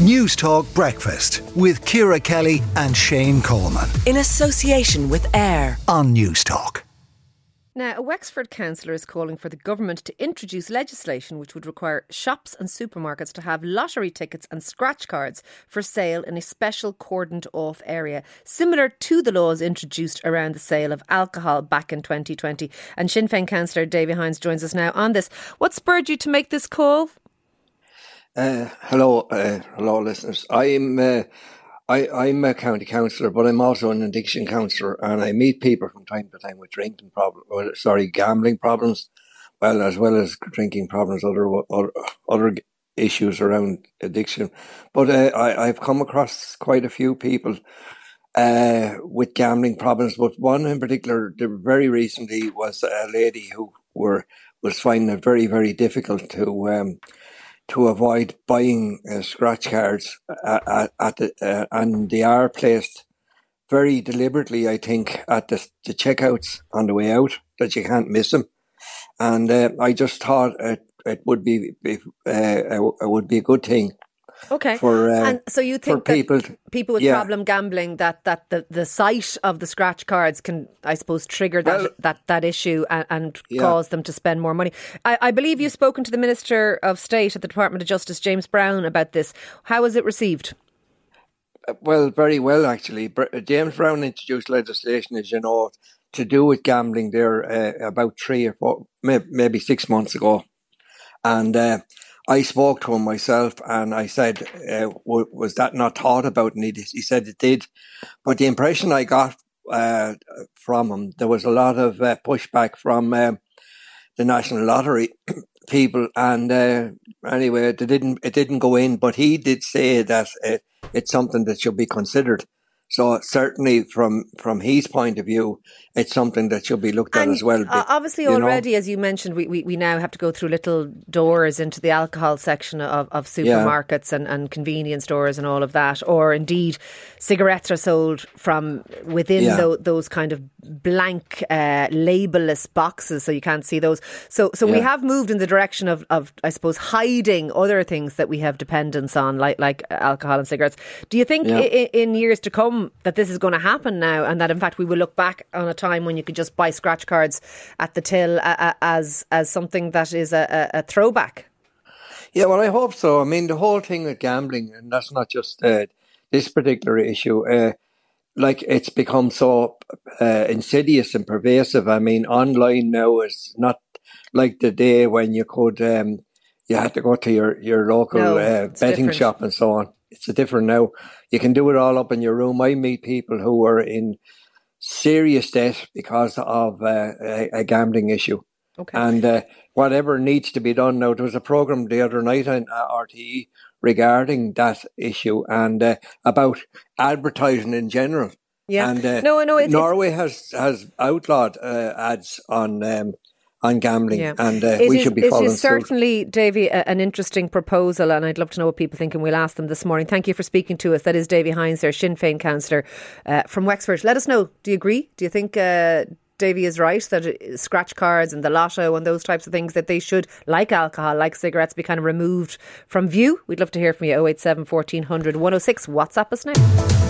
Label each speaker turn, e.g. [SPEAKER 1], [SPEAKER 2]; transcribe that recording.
[SPEAKER 1] News Talk Breakfast with Ciara Kelly and Shane Coleman.
[SPEAKER 2] In association with AIR
[SPEAKER 1] on News Talk.
[SPEAKER 3] Now, a Wexford councillor is calling for the government to introduce legislation which would require shops and supermarkets to have lottery tickets and scratch cards for sale in a special cordoned off area, similar to the laws introduced around the sale of alcohol back in 2020. And Sinn Féin councillor Davy Hynes joins us now on this. What spurred you to make this call?
[SPEAKER 4] Uh, hello, uh, hello, listeners. I'm uh, I, I'm a county councillor, but I'm also an addiction counsellor, and I meet people from time to time with drinking problems, or sorry, gambling problems, well as well as drinking problems, other other, other issues around addiction. But uh, I, I've come across quite a few people uh, with gambling problems, but one in particular, very recently, was a lady who were was finding it very very difficult to. Um, to avoid buying uh, scratch cards at, at, at the, uh, and they are placed very deliberately, I think, at the, the checkouts on the way out that you can't miss them. And uh, I just thought it, it would be, be uh, it would be a good thing
[SPEAKER 3] Okay.
[SPEAKER 4] For, uh,
[SPEAKER 3] and so you think
[SPEAKER 4] people,
[SPEAKER 3] people with
[SPEAKER 4] yeah.
[SPEAKER 3] problem gambling that, that the, the sight of the scratch cards can, I suppose, trigger that well, that, that issue and, and yeah. cause them to spend more money. I, I, believe you've spoken to the Minister of State at the Department of Justice, James Browne, about this. How was it received?
[SPEAKER 4] Uh, well, very well, actually. James Browne introduced legislation, as you know, to do with gambling there uh, about three or four, maybe six months ago. And uh, I spoke to him myself and I said, uh, was that not thought about? And he, he said it did. But the impression I got uh, from him, there was a lot of uh, pushback from um, the National Lottery people. And uh, anyway, it didn't, it didn't go in, but he did say that it, it's something that should be considered. So certainly from from his point of view, it's something that should be looked
[SPEAKER 3] and
[SPEAKER 4] at as well.
[SPEAKER 3] Obviously, already, know? as you mentioned, we, we, we now have to go through little doors into the alcohol section of, of supermarkets yeah. and, and convenience stores and all of that. Or indeed, cigarettes are sold from within yeah. the, those kind of blank, uh, labelless boxes, so you can't see those. So so yeah. we have moved in the direction of, of, I suppose, hiding other things that we have dependence on, like, like alcohol and cigarettes. Do you think in, in years to come, that this is going to happen now, and that in fact we will look back on a time when you could just buy scratch cards at the till as as something that is a, a, throwback.
[SPEAKER 4] Yeah, well, I hope so. I mean, the whole thing with gambling, and that's not just uh, this particular issue. Uh, like it's become so uh, insidious and pervasive. I mean, online now is not like the day when you could um, you had to go to your your local no, uh, betting different. shop and so on it's a different now. You can do it all up in your room. I meet people who are in serious debt because of uh, a, a, gambling issue. Okay. And uh, whatever needs to be done now, there was a program the other night on uh, RTE regarding that issue and uh, about advertising in general.
[SPEAKER 3] Yeah.
[SPEAKER 4] And uh,
[SPEAKER 3] no, no, it's,
[SPEAKER 4] Norway it's, has has outlawed uh, ads on um, on gambling, yeah. and uh, we is, should be following
[SPEAKER 3] It is certainly, Davy, a, an interesting proposal, and I'd love to know what people think, and we'll ask them this morning. Thank you for speaking to us. That is Davy Hynes, there, Sinn Féin councillor uh, from Wexford. Let us know. Do you agree? Do you think? Uh, Davy is right that scratch cards and the lotto and those types of things that they should, like alcohol, like cigarettes, be kind of removed from view. We'd love to hear from you. 087 1400 106. WhatsApp us now.